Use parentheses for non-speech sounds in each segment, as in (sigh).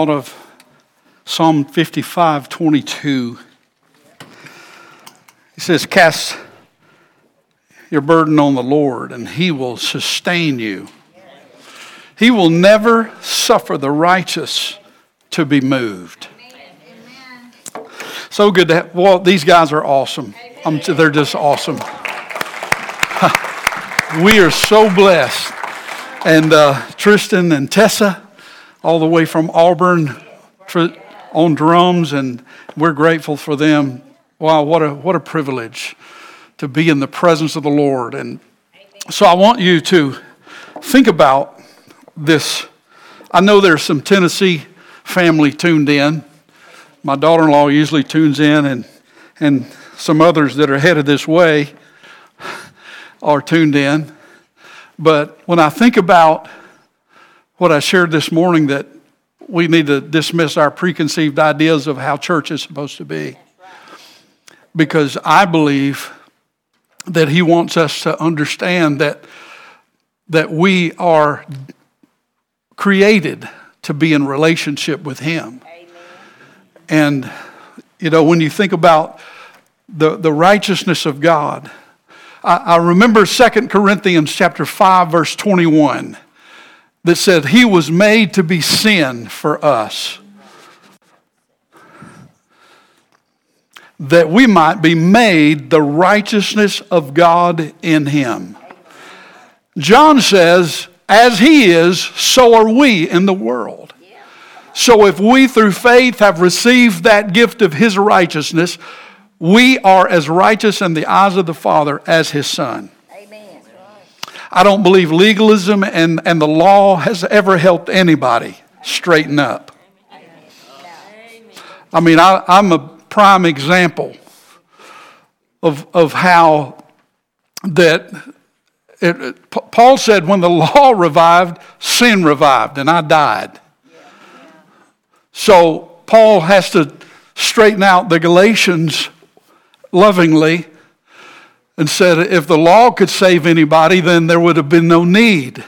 out of Psalm 55 22. He says, Cast your burden on the Lord, and he will sustain you. He will never suffer the righteous to be moved. So good to have, well, these guys are awesome. They're just awesome. (laughs) we are so blessed. And uh, Tristan and Tessa, all the way from Auburn for, on drums, and we're grateful for them. Wow, what a, what a privilege to be in the presence of the Lord. And so I want you to think about this. I know there's some Tennessee family tuned in. My daughter in law usually tunes in, and, and some others that are headed this way are tuned in. But when I think about what I shared this morning, that we need to dismiss our preconceived ideas of how church is supposed to be. Because I believe that He wants us to understand that, that we are created to be in relationship with Him. Amen. And, you know, when you think about the, the righteousness of God, I, I remember 2 Corinthians chapter 5, verse 21 that said, He was made to be sin for us, that we might be made the righteousness of God in Him. John says, As He is, so are we in the world. So if we through faith have received that gift of His righteousness, we are as righteous in the eyes of the Father as His Son. I don't believe legalism and, and the law has ever helped anybody straighten up. I mean, I, I'm a prime example of, of how that it, it, Paul said, when the (laughs) law revived, sin revived, and I died. So Paul has to straighten out the Galatians lovingly and said if the law could save anybody, then there would have been no need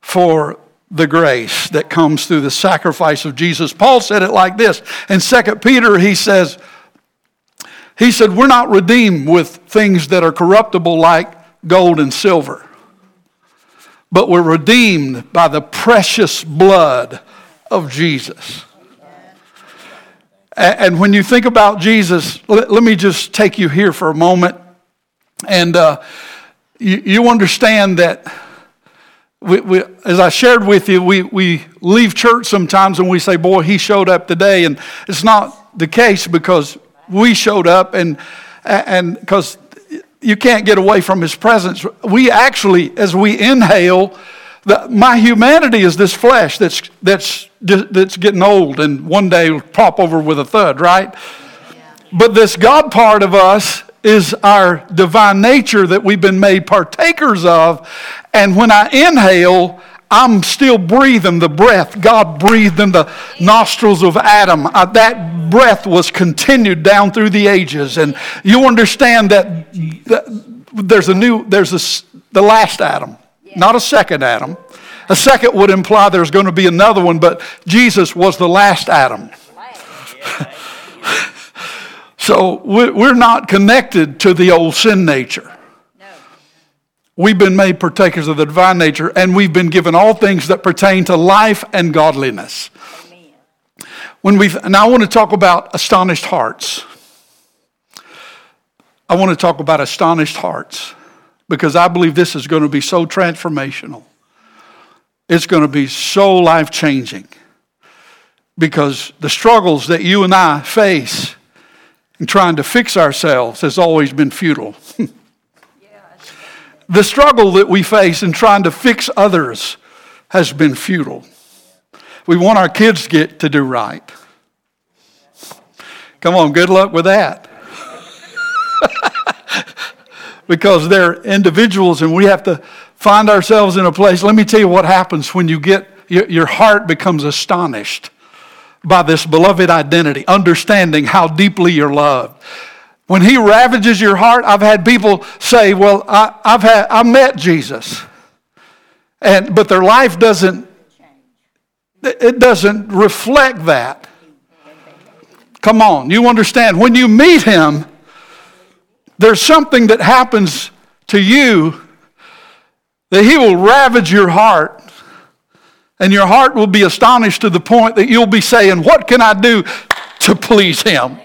for the grace that comes through the sacrifice of Jesus. Paul said it like this. In 2 Peter, he says, he said, We're not redeemed with things that are corruptible like gold and silver, but we're redeemed by the precious blood of Jesus. And when you think about Jesus, let me just take you here for a moment. And uh, you, you, understand that, we, we, as I shared with you, we, we leave church sometimes and we say, Boy, he showed up today. And it's not the case because we showed up and and because you can't get away from his presence. We actually, as we inhale, the, my humanity is this flesh that's, that's, that's getting old and one day will pop over with a thud, right? Yeah. But this God part of us is our divine nature that we've been made partakers of. And when I inhale, I'm still breathing the breath God breathed in the nostrils of Adam. Uh, that breath was continued down through the ages. And you understand that, that there's a new, there's a, the last Adam, not a second Adam. A second would imply there's going to be another one, but Jesus was the last Adam. (laughs) So we're not connected to the old sin nature. No. We've been made partakers of the divine nature, and we've been given all things that pertain to life and godliness. When we now I want to talk about astonished hearts. I want to talk about astonished hearts because I believe this is going to be so transformational. It's going to be so life changing because the struggles that you and I face and trying to fix ourselves has always been futile. (laughs) the struggle that we face in trying to fix others has been futile. We want our kids to get to do right. Come on, good luck with that. (laughs) because they're individuals and we have to find ourselves in a place. Let me tell you what happens when you get your heart becomes astonished by this beloved identity, understanding how deeply you're loved. When he ravages your heart, I've had people say, Well, I, have had, I met Jesus. And, but their life doesn't it doesn't reflect that. Come on, you understand. When you meet him, there's something that happens to you that he will ravage your heart. And your heart will be astonished to the point that you'll be saying, What can I do to please him?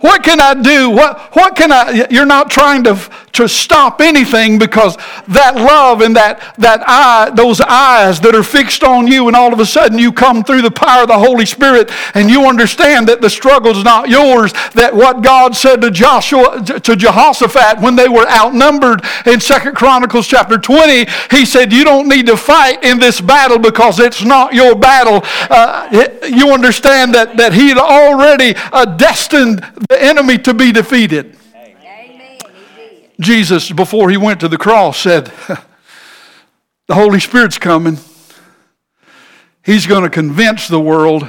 What can I do? What, what can I? You're not trying to, to stop anything because that love and that, that eye, those eyes that are fixed on you, and all of a sudden you come through the power of the Holy Spirit and you understand that the struggle is not yours. That what God said to Joshua, to Jehoshaphat when they were outnumbered in Second Chronicles chapter 20, he said, You don't need to fight in this battle because it's not your battle. Uh, you understand that, that he had already uh, destined the enemy to be defeated. Jesus, before he went to the cross, said, (laughs) The Holy Spirit's coming. He's going to convince the world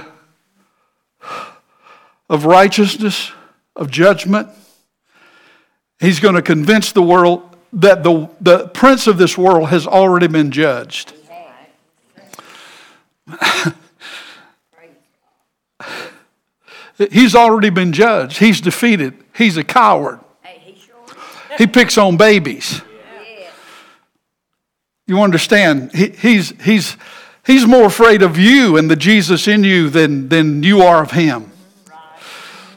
of righteousness, of judgment. He's going to convince the world that the, the prince of this world has already been judged. (laughs) He's already been judged. He's defeated. He's a coward. He picks on babies. You understand? He, he's, he's, he's more afraid of you and the Jesus in you than, than you are of him.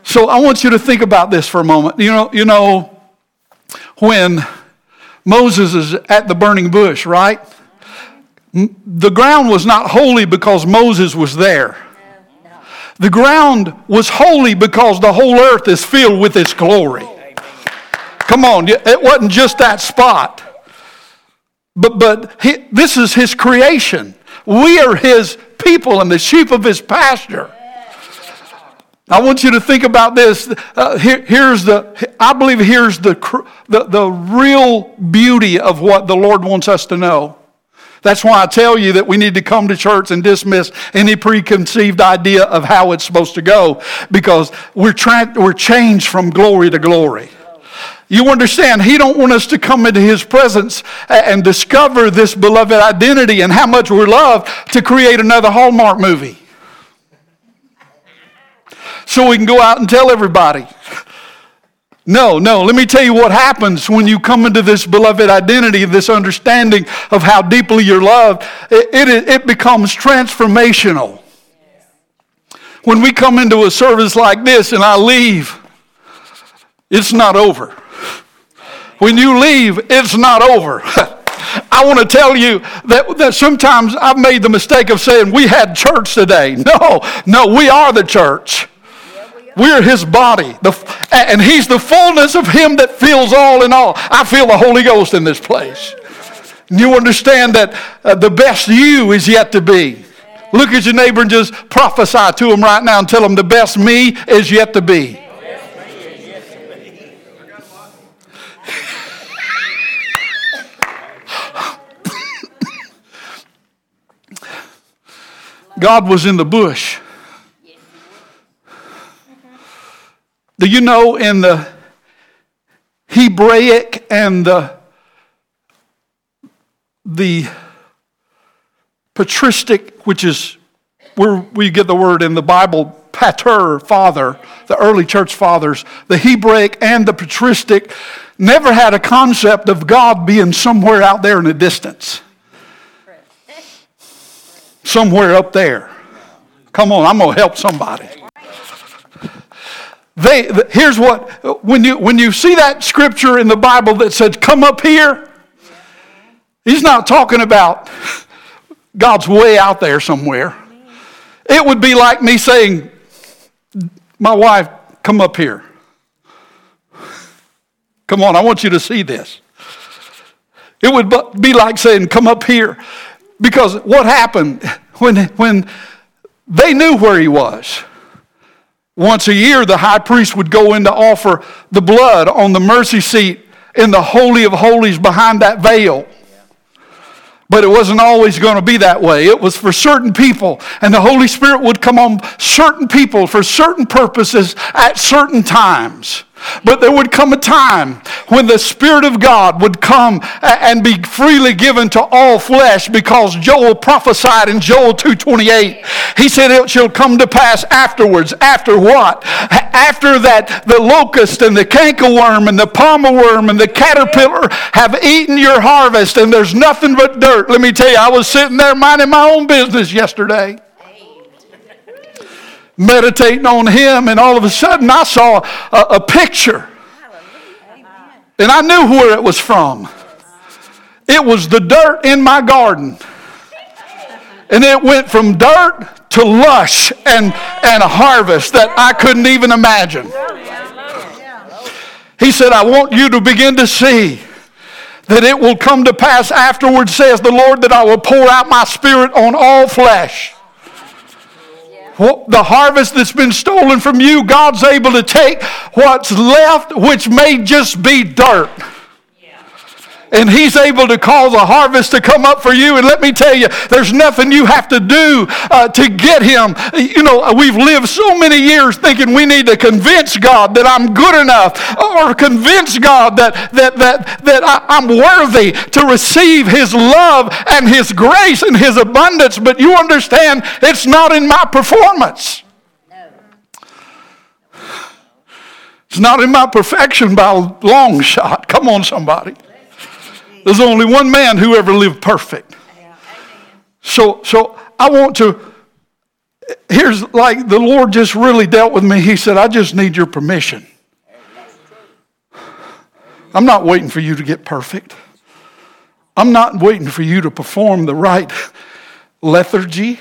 So I want you to think about this for a moment. You know, you know when Moses is at the burning bush, right? The ground was not holy because Moses was there. The ground was holy because the whole earth is filled with its glory. Come on, it wasn't just that spot. But, but he, this is his creation. We are his people and the sheep of his pasture. I want you to think about this. Uh, here, here's the, I believe here's the, the, the real beauty of what the Lord wants us to know. That's why I tell you that we need to come to church and dismiss any preconceived idea of how it's supposed to go because we're, tra- we're changed from glory to glory. You understand, he don't want us to come into his presence and discover this beloved identity and how much we're loved to create another Hallmark movie. So we can go out and tell everybody. No, no. Let me tell you what happens when you come into this beloved identity, this understanding of how deeply you're loved. It, it, it becomes transformational. When we come into a service like this and I leave, it's not over. When you leave, it's not over. (laughs) I want to tell you that, that sometimes I've made the mistake of saying we had church today. (laughs) No, no, we are the church. We're his body. The, and he's the fullness of him that fills all in all. I feel the Holy Ghost in this place. You understand that uh, the best you is yet to be. Look at your neighbor and just prophesy to him right now and tell him the best me is yet to be. God was in the bush. Do you know in the Hebraic and the, the patristic, which is where we get the word in the Bible, pater, father, the early church fathers, the Hebraic and the patristic never had a concept of God being somewhere out there in the distance. Somewhere up there. Come on, I'm going to help somebody. They, here's what, when you, when you see that scripture in the Bible that said, come up here, he's not talking about God's way out there somewhere. It would be like me saying, my wife, come up here. Come on, I want you to see this. It would be like saying, come up here. Because what happened (laughs) when, when they knew where he was? Once a year, the high priest would go in to offer the blood on the mercy seat in the Holy of Holies behind that veil. But it wasn't always going to be that way. It was for certain people. And the Holy Spirit would come on certain people for certain purposes at certain times. But there would come a time when the Spirit of God would come and be freely given to all flesh because Joel prophesied in Joel 2.28. He said it shall come to pass afterwards. After what? After that the locust and the cankerworm and the palmer worm and the caterpillar have eaten your harvest and there's nothing but dirt. Let me tell you, I was sitting there minding my own business yesterday meditating on him, and all of a sudden I saw a, a picture. And I knew where it was from. It was the dirt in my garden. And it went from dirt to lush and, and a harvest that I couldn't even imagine. He said, I want you to begin to see that it will come to pass afterwards, says the Lord, that I will pour out my spirit on all flesh the harvest that's been stolen from you, God's able to take what's left, which may just be dirt and He's able to cause a harvest to come up for you. And let me tell you, there's nothing you have to do uh, to get Him. You know, we've lived so many years thinking we need to convince God that I'm good enough, or convince God that that that that I, am worthy to receive His love and His grace and His abundance. But you understand, it's not in my performance. It's not in my perfection by a long shot. Come on, somebody. There's only one man who ever lived perfect. So, so I want to. Here's like the Lord just really dealt with me. He said, I just need your permission. I'm not waiting for you to get perfect. I'm not waiting for you to perform the right lethargy.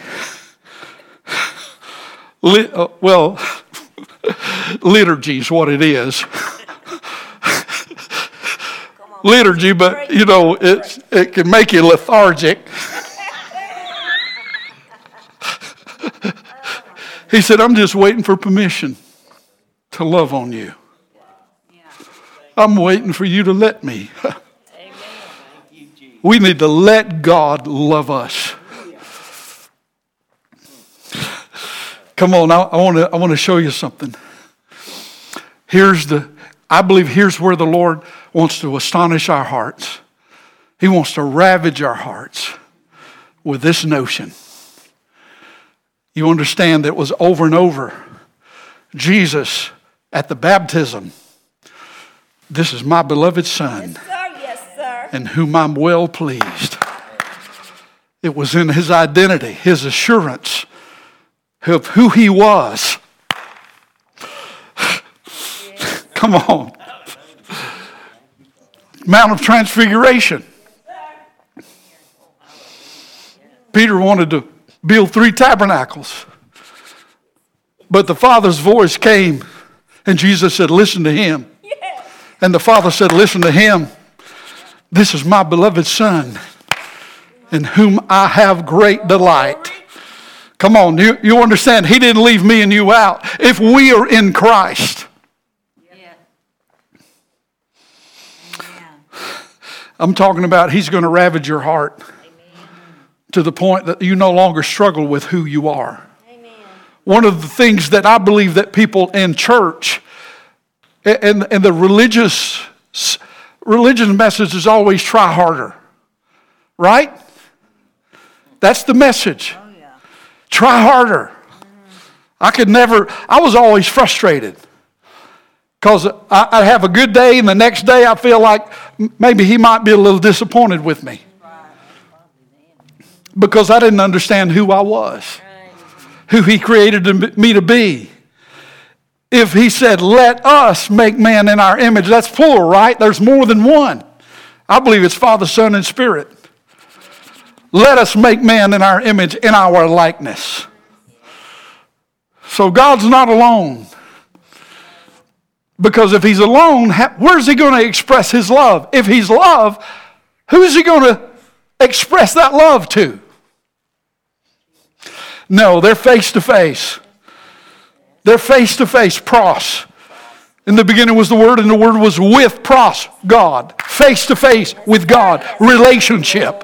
uh, well, (laughs) liturgy is what it is liturgy, but you know, it, it can make you lethargic. (laughs) he said, I'm just waiting for permission to love on you. I'm waiting for you to let me. (laughs) we need to let God love us. Come on, I want to I want to show you something. Here's the I believe here's where the Lord wants to astonish our hearts. He wants to ravage our hearts with this notion. You understand that it was over and over. Jesus at the baptism, this is my beloved Son, yes, sir. Yes, sir. in whom I'm well pleased. It was in his identity, his assurance of who he was. (sighs) Come on. Mount of Transfiguration. Peter wanted to build three tabernacles. But the Father's voice came, and Jesus said, Listen to him. And the Father said, Listen to him. This is my beloved Son, in whom I have great delight. Come on, you, you understand? He didn't leave me and you out. If we are in Christ, I'm talking about He's going to ravage your heart Amen. to the point that you no longer struggle with who you are. Amen. One of the things that I believe that people in church and, and the religious religion message is always try harder, right? That's the message. Oh, yeah. Try harder. Mm-hmm. I could never, I was always frustrated because I, have a good day and the next day I feel like maybe he might be a little disappointed with me because I didn't understand who I was, who he created me to be. If he said, let us make man in our image, that's plural, right? There's more than one. I believe it's Father, Son, and Spirit. Let us make man in our image, in our likeness. So God's not alone. Because if he's alone, where's he going to express his love? If he's love, who's he going to express that love to? No, they're face to face. They're face to face, pros. In the beginning was the Word, and the Word was with pros, God. Face to face with God. Relationship.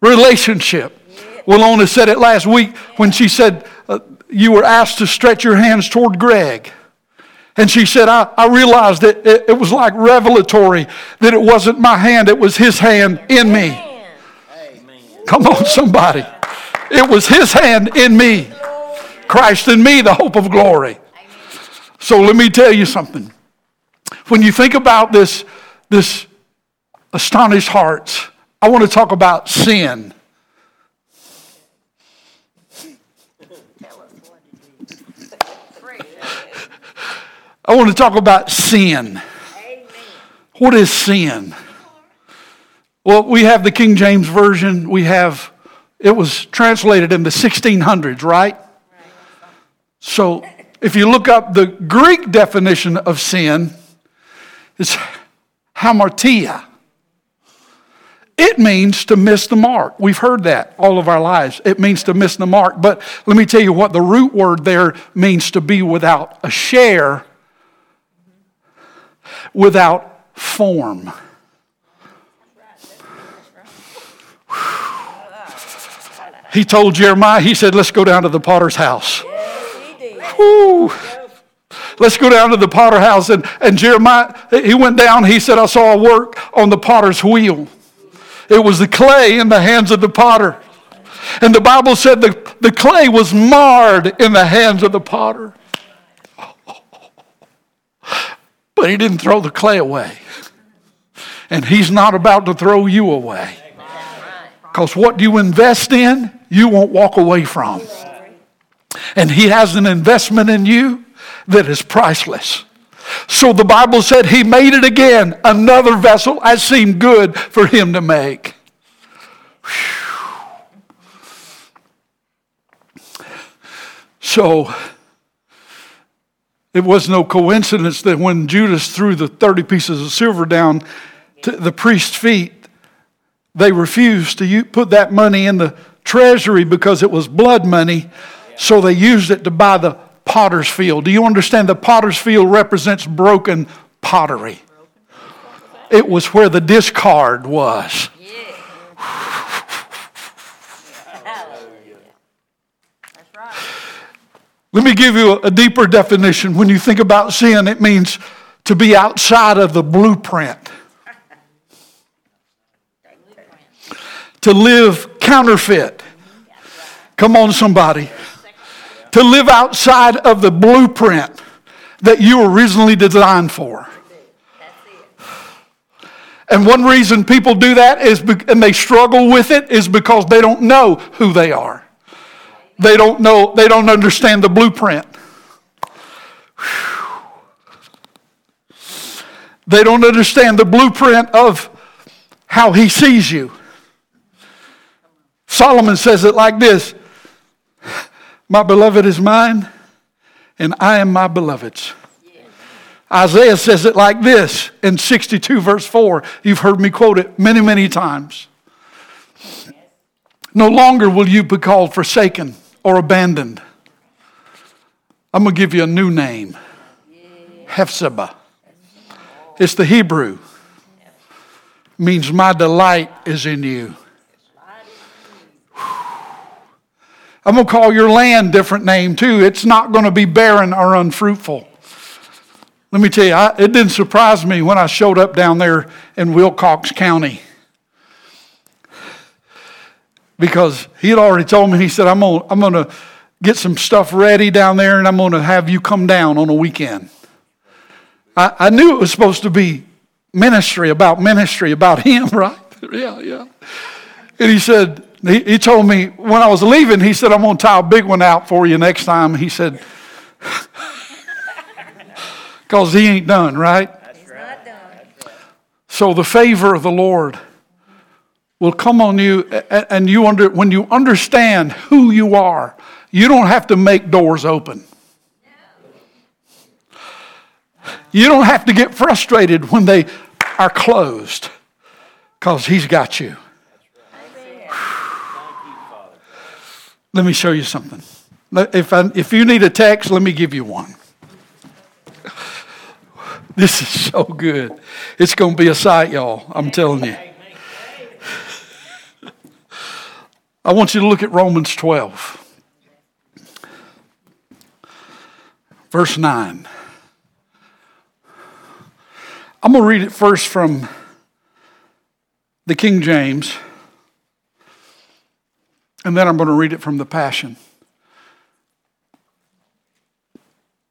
Relationship. Walona said it last week when she said, uh, You were asked to stretch your hands toward Greg. And she said, I, I realized that it, it was like revelatory that it wasn't my hand, it was his hand in me. Come on, somebody. It was his hand in me. Christ in me, the hope of glory. So let me tell you something. When you think about this, this astonished hearts, I want to talk about sin. I want to talk about sin. What is sin? Well, we have the King James Version. We have, it was translated in the 1600s, right? So if you look up the Greek definition of sin, it's hamartia. It means to miss the mark. We've heard that all of our lives. It means to miss the mark. But let me tell you what the root word there means to be without a share without form. He told Jeremiah, he said, Let's go down to the potter's house. Let's go down to the potter house. And, and Jeremiah, he went down, he said, I saw a work on the potter's wheel. It was the clay in the hands of the potter. And the Bible said the, the clay was marred in the hands of the potter. But he didn't throw the clay away. And he's not about to throw you away. Because what you invest in, you won't walk away from. And he has an investment in you that is priceless. So the Bible said he made it again, another vessel as seemed good for him to make. So it was no coincidence that when Judas threw the 30 pieces of silver down to the priest's feet, they refused to put that money in the treasury because it was blood money, so they used it to buy the potter's field. Do you understand? The potter's field represents broken pottery. It was where the discard was. Let me give you a deeper definition. When you think about sin, it means to be outside of the blueprint, to live counterfeit. Come on, somebody. To live outside of the blueprint that you were originally designed for. And one reason people do that is, and they struggle with it, is because they don't know who they are. They don't know, they don't understand the blueprint. They don't understand the blueprint of how he sees you. Solomon says it like this My beloved is mine, and I am my beloved's. Isaiah says it like this in 62, verse 4. You've heard me quote it many, many times. No longer will you be called forsaken or abandoned. I'm going to give you a new name Hephzibah. It's the Hebrew. means my delight is in you. I'm going to call your land different name too. It's not going to be barren or unfruitful. Let me tell you, I, it didn't surprise me when I showed up down there in Wilcox County because he had already told me, he said, I'm going I'm to get some stuff ready down there and I'm going to have you come down on a weekend. I, I knew it was supposed to be ministry, about ministry, about him, (laughs) right? yeah, yeah. And he said, he, he told me when I was leaving, he said, I'm going to tie a big one out for you next time. He said, (laughs) because he ain't done, right? He's not done. So the favor of the Lord will come on you and you under, when you understand who you are you don't have to make doors open. You don't have to get frustrated when they are closed because he's got you. Let me show you something. If, I, if you need a text let me give you one. This is so good. It's going to be a sight y'all i'm telling you I want you to look at Romans 12, verse 9. I'm going to read it first from the King James, and then I'm going to read it from the Passion.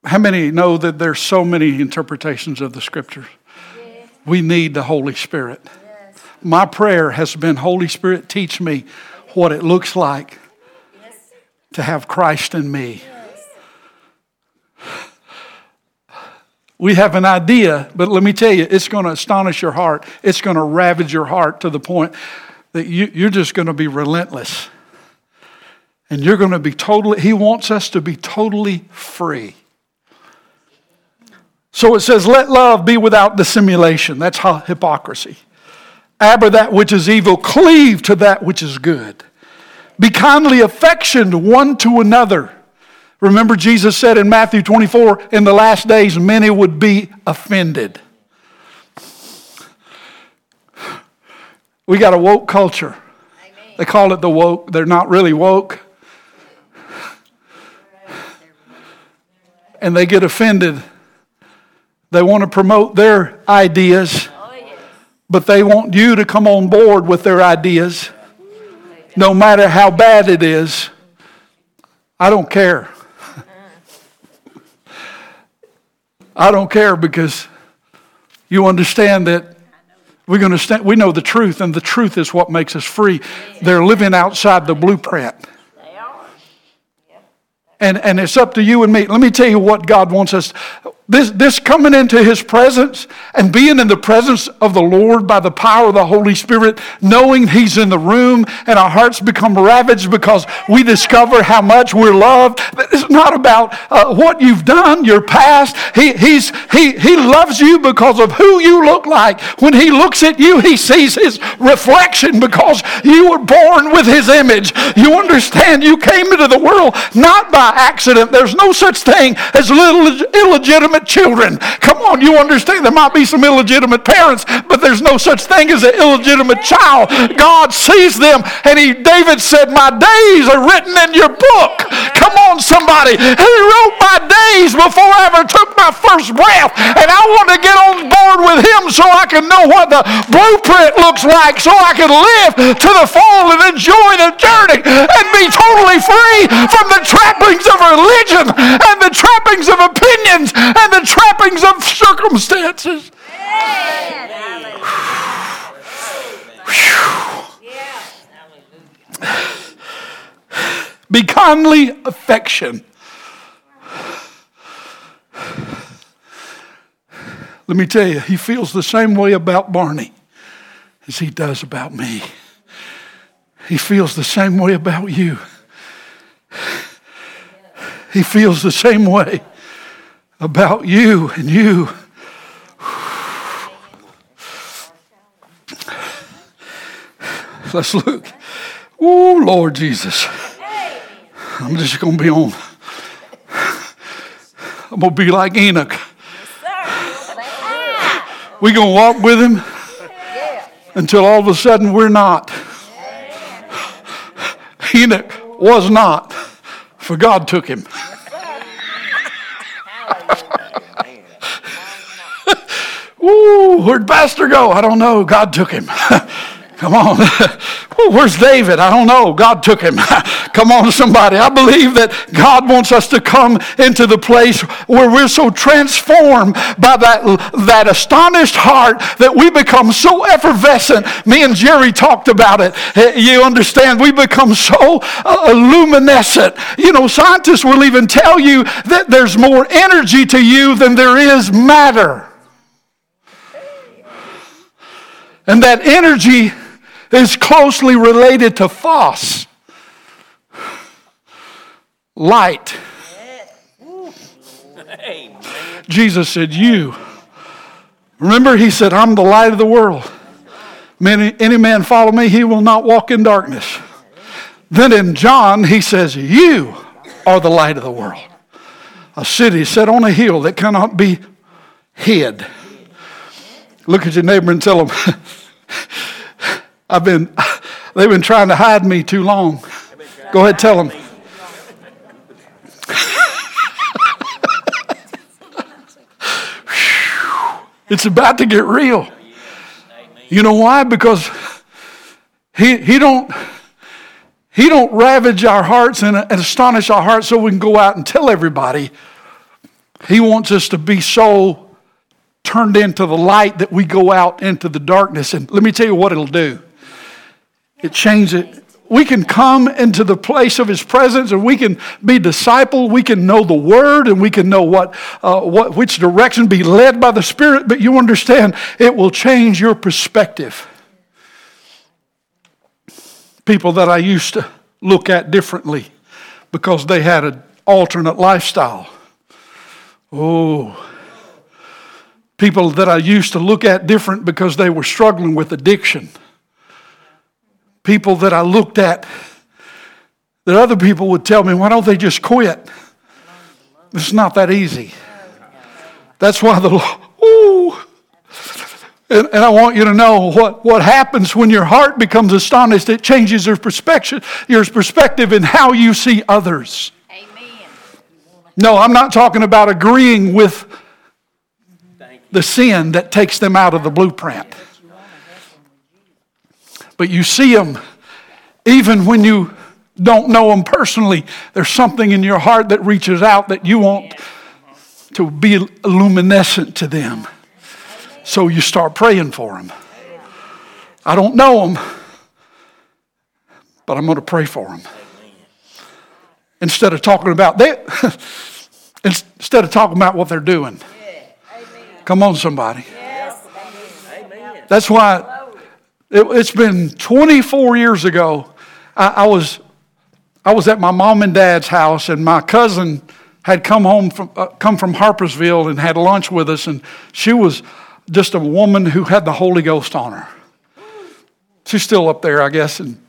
How many know that there's so many interpretations of the scriptures? Yes. We need the Holy Spirit. Yes. My prayer has been Holy Spirit, teach me what it looks like yes. to have Christ in me. We have an idea, but let me tell you, it's going to astonish your heart. It's going to ravage your heart to the point that you, you're just going to be relentless. And you're going to be totally, He wants us to be totally free. So it says, let love be without dissimulation. That's hypocrisy. Abhor that which is evil, cleave to that which is good. Be kindly affectioned one to another. Remember, Jesus said in Matthew 24, in the last days, many would be offended. We got a woke culture. Amen. They call it the woke. They're not really woke. And they get offended they want to promote their ideas, oh, but they want you to come on board with their ideas, no matter how bad it is. I don't care. I don't care because you understand that we're going to stand, we know the truth, and the truth is what makes us free. They're living outside the blueprint. And, and it's up to you and me. Let me tell you what God wants us. This, this coming into his presence and being in the presence of the Lord by the power of the Holy Spirit, knowing he's in the room and our hearts become ravaged because we discover how much we're loved. It's not about uh, what you've done, your past. He, he's, he, he loves you because of who you look like. When he looks at you, he sees his reflection because you were born with his image. You understand you came into the world not by accident. There's no such thing as little illegitimate illegitimate children. Come on, you understand there might be some illegitimate parents, but there's no such thing as an illegitimate child. God sees them, and he, David said, My days are written in your book. Come on, somebody. He wrote my days before I ever took my first breath, and I want to get on board with him so I can know what the blueprint looks like, so I can live to the full and enjoy the journey and be totally free from the trappings of religion and the trappings of opinions and the trappings of circumstances. Be kindly affection. Let me tell you, he feels the same way about Barney as he does about me. He feels the same way about you. He feels the same way about you and you. Let's look. Oh, Lord Jesus. I'm just going to be on. I'm going to be like Enoch. We're going to walk with him until all of a sudden we're not. Enoch was not, for God took him. Ooh, where'd Pastor go? I don't know. God took him. (laughs) Come on. (laughs) Where's David? I don't know. God took him. (laughs) come on, somebody. I believe that God wants us to come into the place where we're so transformed by that, that astonished heart that we become so effervescent. Me and Jerry talked about it. Eh, you understand? We become so uh, luminescent. You know, scientists will even tell you that there's more energy to you than there is matter. And that energy is closely related to phos, light. Jesus said, You. Remember, he said, I'm the light of the world. Any, any man follow me, he will not walk in darkness. Then in John, he says, You are the light of the world. A city set on a hill that cannot be hid. Look at your neighbor and tell them, I've been, they've been trying to hide me too long. Go ahead, tell them. (laughs) It's about to get real. You know why? Because he, he don't he don't ravage our hearts and, and astonish our hearts so we can go out and tell everybody. He wants us to be so turned into the light that we go out into the darkness. And let me tell you what it'll do. It changes it. We can come into the place of His presence, and we can be discipled. We can know the Word, and we can know what, uh, what, which direction be led by the Spirit. But you understand, it will change your perspective people that I used to look at differently because they had an alternate lifestyle. Oh, people that I used to look at different because they were struggling with addiction. People that I looked at that other people would tell me, why don't they just quit? It's not that easy. That's why the Lord, ooh, and, and, I want you to know what, what happens when your heart becomes astonished. It changes your perspective, your perspective in how you see others. Amen. No, I'm not talking about agreeing with the sin that takes them out of the blueprint. But you see them even when you don't know them personally. There's something in your heart that reaches out that you want to be luminescent to them. So you start praying for them. I don't know them, but I'm going to pray for them. Instead of talking about they, (laughs) instead of talking about what they're doing. Come on, somebody. That's why it, has been 24 years ago. I, I was I was at my mom and dad's house, and my cousin had come home from uh, come from Harpersville and had lunch with us, and she was just a woman who had the Holy Ghost on her. She's still up there, I guess. And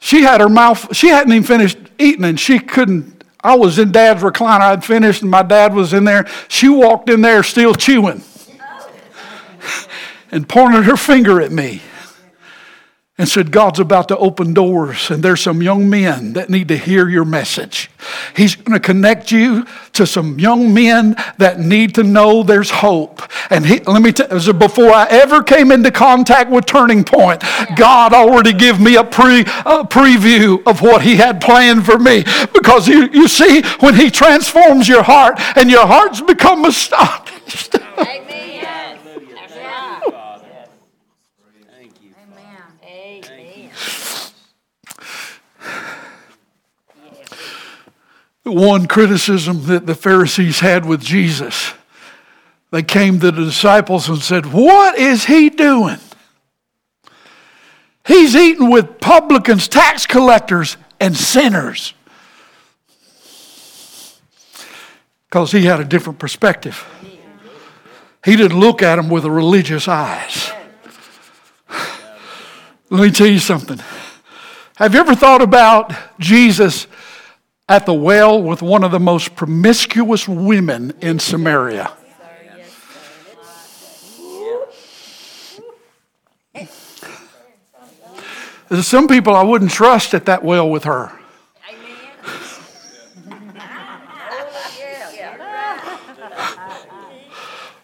she had her mouth, she hadn't even finished eating, and she couldn't. I was in dad's recliner, I'd finished, and my dad was in there. She walked in there still chewing (laughs) and pointed her finger at me and said, God's about to open doors, and there's some young men that need to hear your message. He's going to connect you to some young men that need to know there's hope. And he, let me tell you, before I ever came into contact with Turning Point, God already gave me a, pre, a preview of what He had planned for me. Because you, you see, when He transforms your heart and your hearts become astonished. One criticism that the Pharisees had with Jesus. They came to the disciples and said, What is he doing? He's eating with publicans, tax collectors, and sinners. Because he had a different perspective. He didn't look at them with religious eyes. Let me tell you something. Have you ever thought about Jesus at the well with one of the most promiscuous women in Samaria. There's some people I wouldn't trust at that well with her.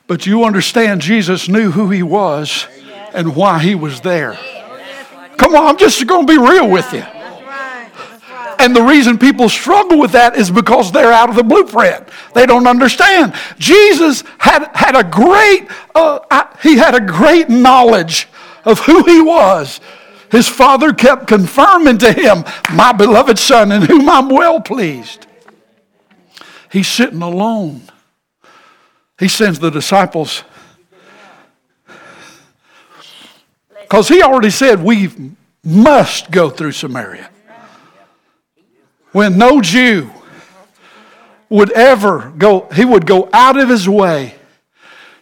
But you understand, Jesus knew who he was and why he was there. Come on, I'm just going to be real with you. And the reason people struggle with that is because they're out of the blueprint. They don't understand. Jesus had, had a great, uh, he had a great knowledge of who he was. His father kept confirming to him, my beloved son in whom I'm well pleased. He's sitting alone. He sends the disciples because he already said we must go through Samaria when no Jew would ever go, he would go out of his way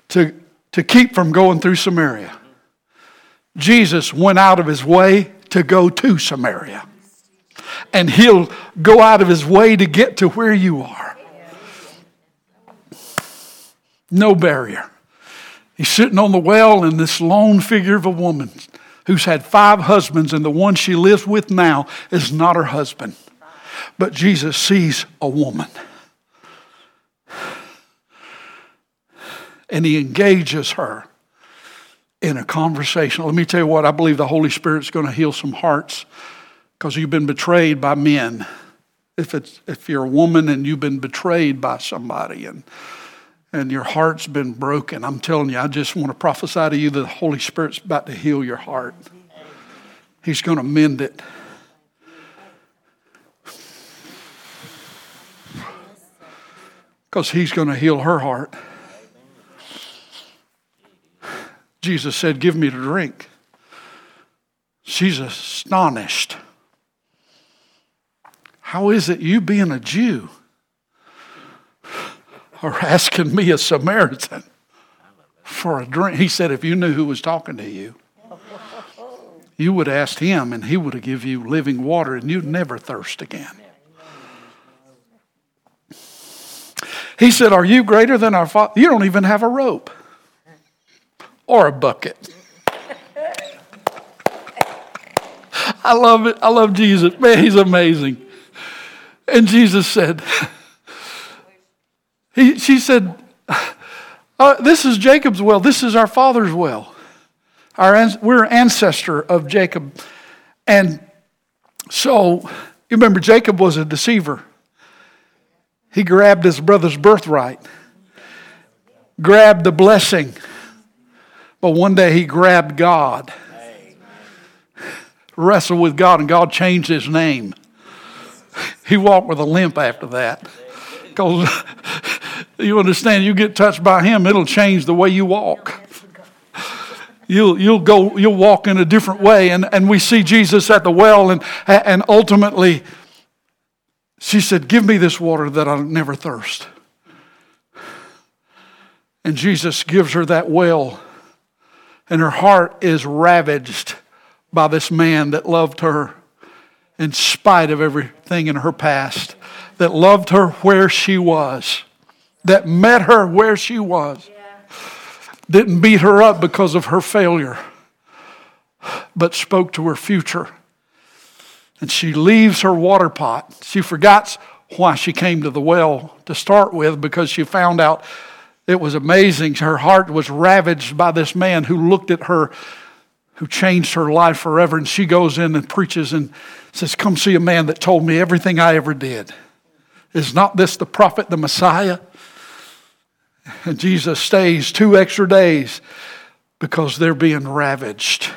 to, to keep from going through Samaria. Jesus went out of his way to go to Samaria. And he'll go out of his way to get to where you are. No barrier. He's sitting on the well, and this lone figure of a woman who's had five husbands, and the one she lives with now is not her husband. But Jesus sees a woman. and he engages her in a conversation. Let me tell you what, I believe the Holy Spirit's going to heal some hearts because you've been betrayed by men. If, it's, if you're a woman and you've been betrayed by somebody and, and your heart's been broken, I'm telling you, I just want to prophesy to you that the Holy Spirit's about to heal your heart. He's going to mend it. Because he's going to heal her heart. Jesus said, Give me to drink. She's astonished. How is it you, being a Jew, are asking me, a Samaritan, for a drink? He said, If you knew who was talking to you, you would asked him, and he would have given you living water, and you'd never thirst again. He said, Are you greater than our father? You don't even have a rope or a bucket. I love it. I love Jesus. Man, he's amazing. And Jesus said, (laughs) he, She said, uh, This is Jacob's well. This is our father's well. Our, we're an ancestor of Jacob. And so, you remember, Jacob was a deceiver. He grabbed his brother's birthright, grabbed the blessing but one day he grabbed God, wrestled with God, and God changed his name. He walked with a limp after that. Because you understand, you get touched by him, it'll change the way you walk. You'll, you'll go, you'll walk in a different way. And, and we see Jesus at the well, and, and ultimately, she said, Give me this water that I'll never thirst. And Jesus gives her that well and her heart is ravaged by this man that loved her in spite of everything in her past, that loved her where she was, that met her where she was, didn't beat her up because of her failure, but spoke to her future. And she leaves her water pot. She forgets why she came to the well to start with because she found out it was amazing. Her heart was ravaged by this man who looked at her, who changed her life forever. And she goes in and preaches and says, Come see a man that told me everything I ever did. Is not this the prophet, the Messiah? And Jesus stays two extra days because they're being ravaged,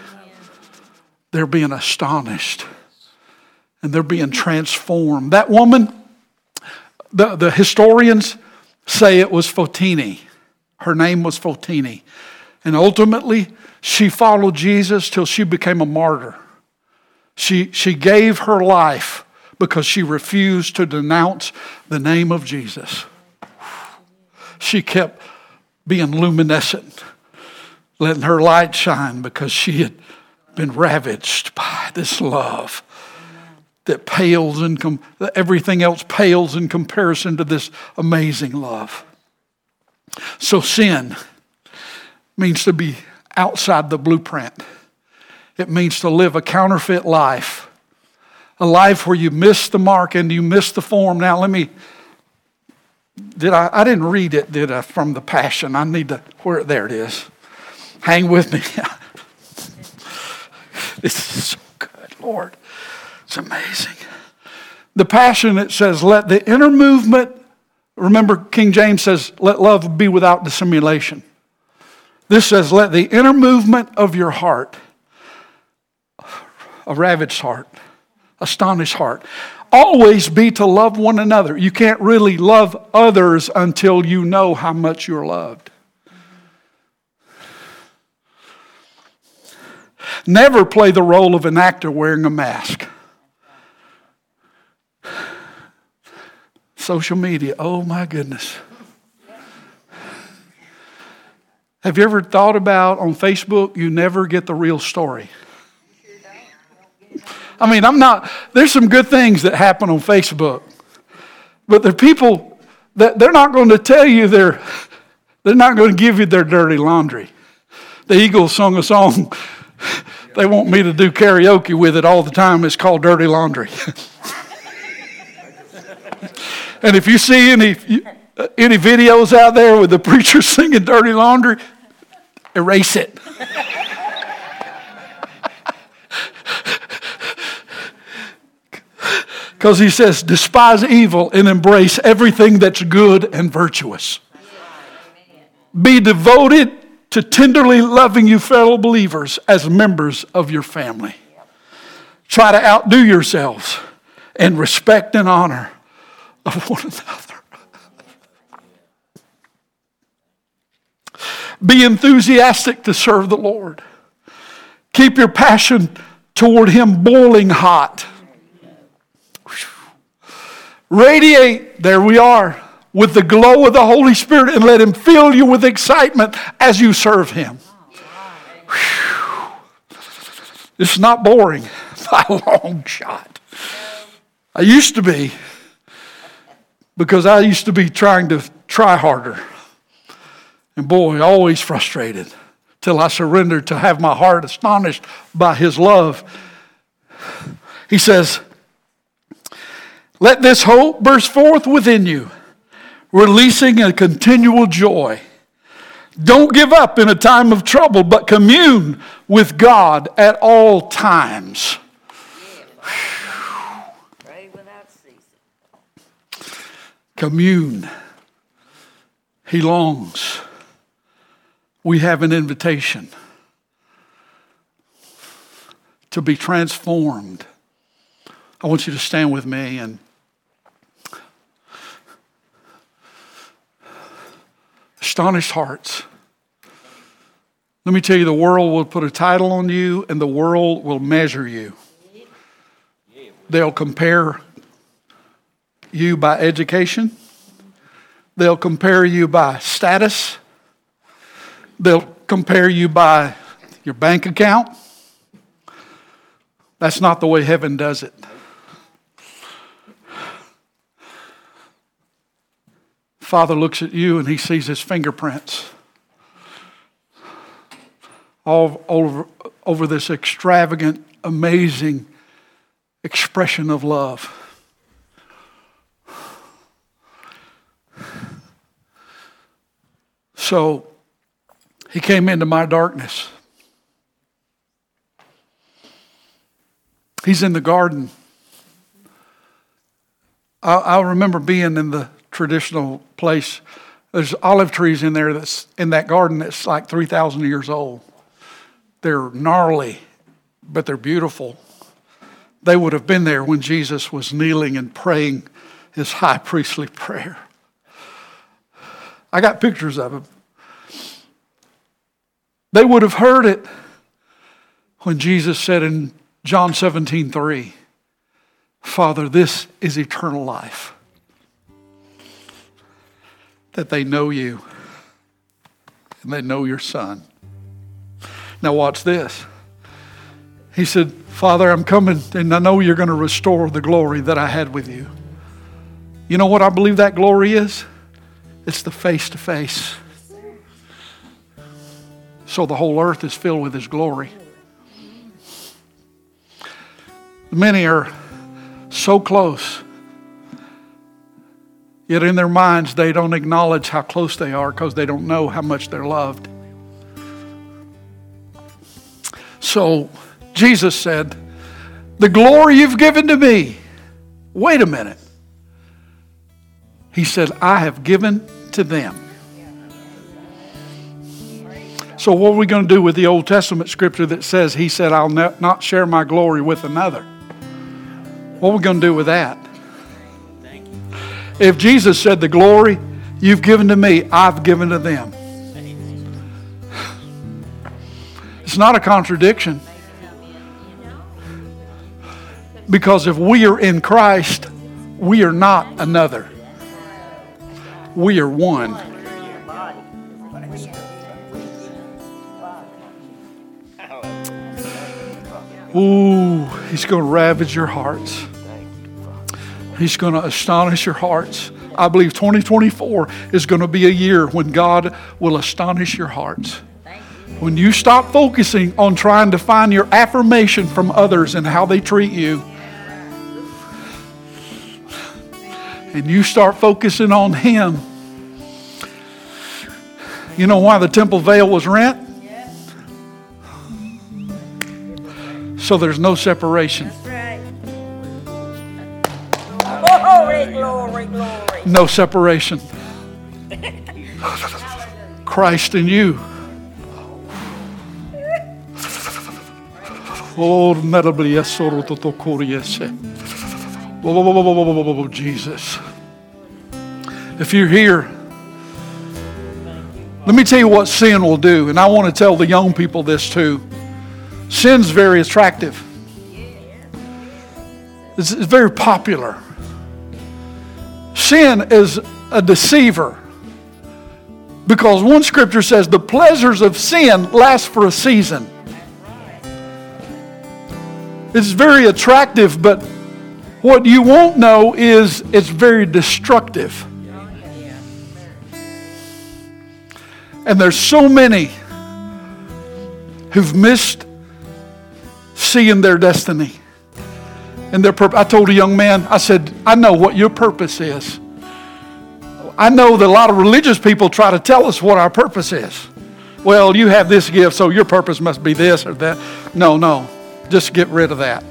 they're being astonished, and they're being transformed. That woman, the, the historians, say it was Fotini. Her name was Fotini. And ultimately, she followed Jesus till she became a martyr. She, she gave her life because she refused to denounce the name of Jesus. She kept being luminescent, letting her light shine because she had been ravaged by this love that pales in com- everything else pales in comparison to this amazing love. So sin means to be outside the blueprint. It means to live a counterfeit life. A life where you miss the mark and you miss the form. Now let me did I I didn't read it, did I, from the passion. I need to where there it is. Hang with me. (laughs) this is so good, Lord. It's amazing. The passion, it says, let the inner movement, remember King James says, let love be without dissimulation. This says, let the inner movement of your heart, a ravaged heart, astonished heart, always be to love one another. You can't really love others until you know how much you're loved. Never play the role of an actor wearing a mask. Social media, oh my goodness. Have you ever thought about on Facebook, you never get the real story? I mean, I'm not, there's some good things that happen on Facebook, but are people that they're not going to tell you their, they're not going to give you their dirty laundry. The Eagles sung a song, (laughs) they want me to do karaoke with it all the time. It's called Dirty Laundry. (laughs) And if you see any, uh, any videos out there with the preacher (laughs) singing dirty laundry, erase it. (laughs) Because he says, despise evil and embrace everything that's good and virtuous. Be devoted to tenderly loving you fellow believers as members of your family. Try to outdo yourselves in respect and honor of one another. Be enthusiastic to serve the Lord. Keep your passion toward Him boiling hot. Radiate, there we are, with the glow of the Holy Spirit and let Him fill you with excitement as you serve Him. It's not boring (laughs) by a long shot. I used to be, because I used to be trying to try harder. And boy, always frustrated till I surrendered to have my heart astonished by His love. He says, let this hope burst forth within you, releasing a continual joy. Don't give up in a time of trouble, but commune with God at all times. Commune. He longs. We have an invitation to be transformed. I want you to stand with me and astonished hearts. Let me tell you, the world will put a title on you and the world will measure you. They'll compare you by education, they'll compare you by status, they'll compare you by your bank account. That's not the way heaven does it. Father looks at you and he sees his fingerprints all over, over this extravagant, amazing expression of love. So he came into my darkness. He's in the garden. I, remember being in the traditional place. There's olive trees in there that's in that garden that's like 3,000 years old. They're gnarly, but they're beautiful. They would have been there when Jesus was kneeling and praying his high priestly prayer. I got pictures of them. They would have heard it when Jesus said in John 17, 3, Father, this is eternal life that they know you and they know your son. Now, watch this. He said, Father, I'm coming and I know you're going to restore the glory that I had with you. You know what I believe that glory is? It's the face to face. So the whole earth is filled with his glory. Many are so close Yet in their minds, they don't acknowledge how close they are because they don't know how much they're loved. So Jesus said, The glory you've given to me. Wait a minute. He said, I have given to them. So, what are we going to do with the Old Testament scripture that says, He said, I'll not share my glory with another? What are we going to do with that? If Jesus said, The glory you've given to me, I've given to them. It's not a contradiction. Because if we are in Christ, we are not another. We are one. Ooh, he's going to ravage your hearts. He's going to astonish your hearts. I believe 2024 is going to be a year when God will astonish your hearts. When you stop focusing on trying to find your affirmation from others and how they treat you, and you start focusing on Him You know why the temple veil was rent? So there's no separation. Glory, glory, glory. No separation. (laughs) Christ in you. Oh, Jesus. If you're here, let me tell you what sin will do, and I want to tell the young people this too. Sin's very attractive. It's, it's very popular. Sin is a deceiver. Because one scripture says the pleasures of sin last for a season. It's very attractive, but what you won't know is it's very destructive. And there's so many who've missed seeing their destiny and their purpose. I told a young man, I said, I know what your purpose is. I know that a lot of religious people try to tell us what our purpose is. Well, you have this gift, so your purpose must be this or that. No, no. Just get rid of that.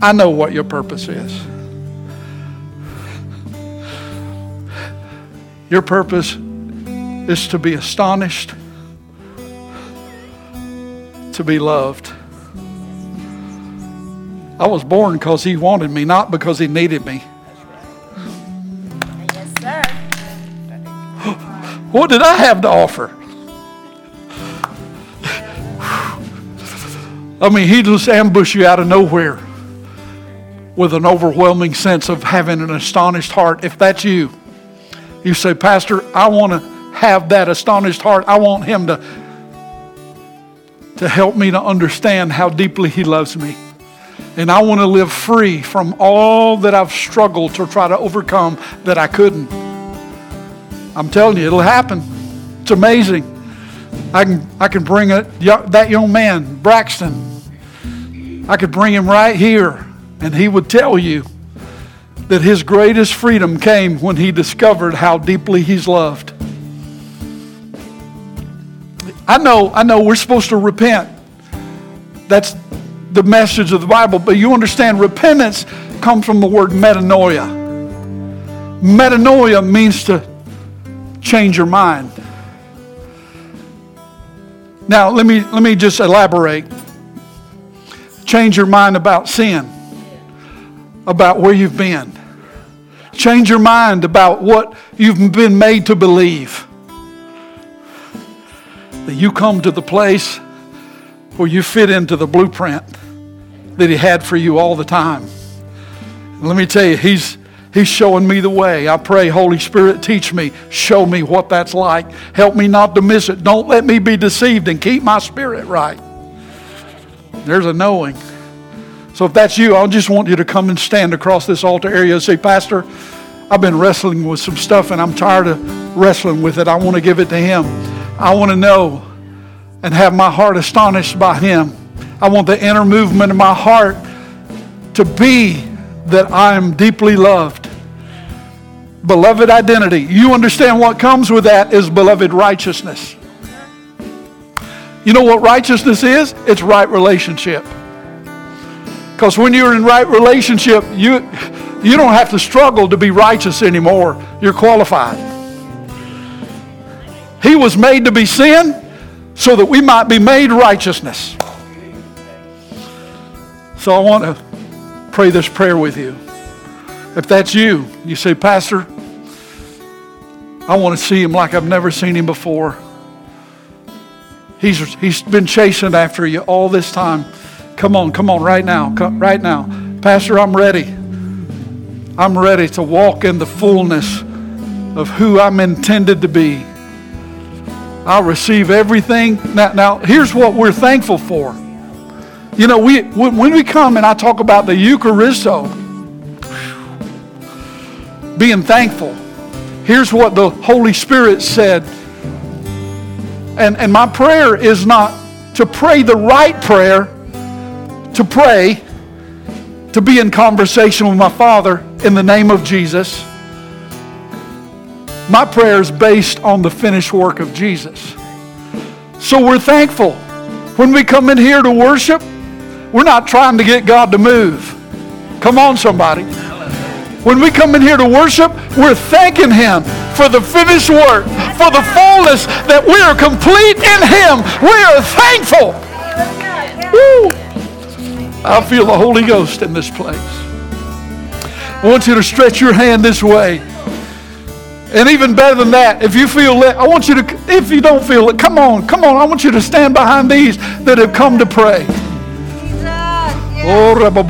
I know what your purpose is. Your purpose is to be astonished, to be loved. I was born because he wanted me, not because he needed me. Yes, sir. What did I have to offer? I mean, he just ambushed you out of nowhere with an overwhelming sense of having an astonished heart. If that's you, you say, Pastor, I want to have that astonished heart. I want him to, to help me to understand how deeply he loves me. And I want to live free from all that I've struggled to try to overcome that I couldn't. I'm telling you, it'll happen. It's amazing. I can, I can bring a, that young man, Braxton, I could bring him right here, and he would tell you that his greatest freedom came when he discovered how deeply he's loved. I know, I know we're supposed to repent. That's the message of the Bible, but you understand repentance comes from the word metanoia. Metanoia means to change your mind. Now, let me, let me just elaborate. Change your mind about sin, about where you've been. Change your mind about what you've been made to believe. That you come to the place where you fit into the blueprint that He had for you all the time. Let me tell you, He's He's showing me the way. I pray, Holy Spirit, teach me, show me what that's like. Help me not to miss it. Don't let me be deceived and keep my spirit right. There's a knowing. So if that's you, I just want you to come and stand across this altar area and say, Pastor, I've been wrestling with some stuff and I'm tired of wrestling with it. I want to give it to Him. I want to know and have my heart astonished by Him. I want the inner movement of my heart to be that I am deeply loved. Beloved identity. You understand what comes with that is beloved righteousness. You know what righteousness is? It's right relationship. Because when you're in right relationship, you, you don't have to struggle to be righteous anymore. You're qualified. He was made to be sin so that we might be made righteousness. So I want to pray this prayer with you. If that's you, you say, Pastor, I want to see him like I've never seen him before. He's, he's been chasing after you all this time. Come on, come on, right now, come, right now. Pastor, I'm ready. I'm ready to walk in the fullness of who I'm intended to be. I'll receive everything. Now, now here's what we're thankful for. You know, we when we come and I talk about the Eucharisto, being thankful. Here's what the Holy Spirit said. And, and my prayer is not to pray the right prayer, to pray, to be in conversation with my Father in the name of Jesus. My prayer is based on the finished work of Jesus. So we're thankful. When we come in here to worship, we're not trying to get God to move. Come on, somebody. When we come in here to worship, we're thanking Him for the finished work, for the fullness that we are complete in Him. We are thankful. Woo. I feel the Holy Ghost in this place. I want you to stretch your hand this way. And even better than that, if you feel it, I want you to, if you don't feel it, come on, come on. I want you to stand behind these that have come to pray. Jesus. Oh,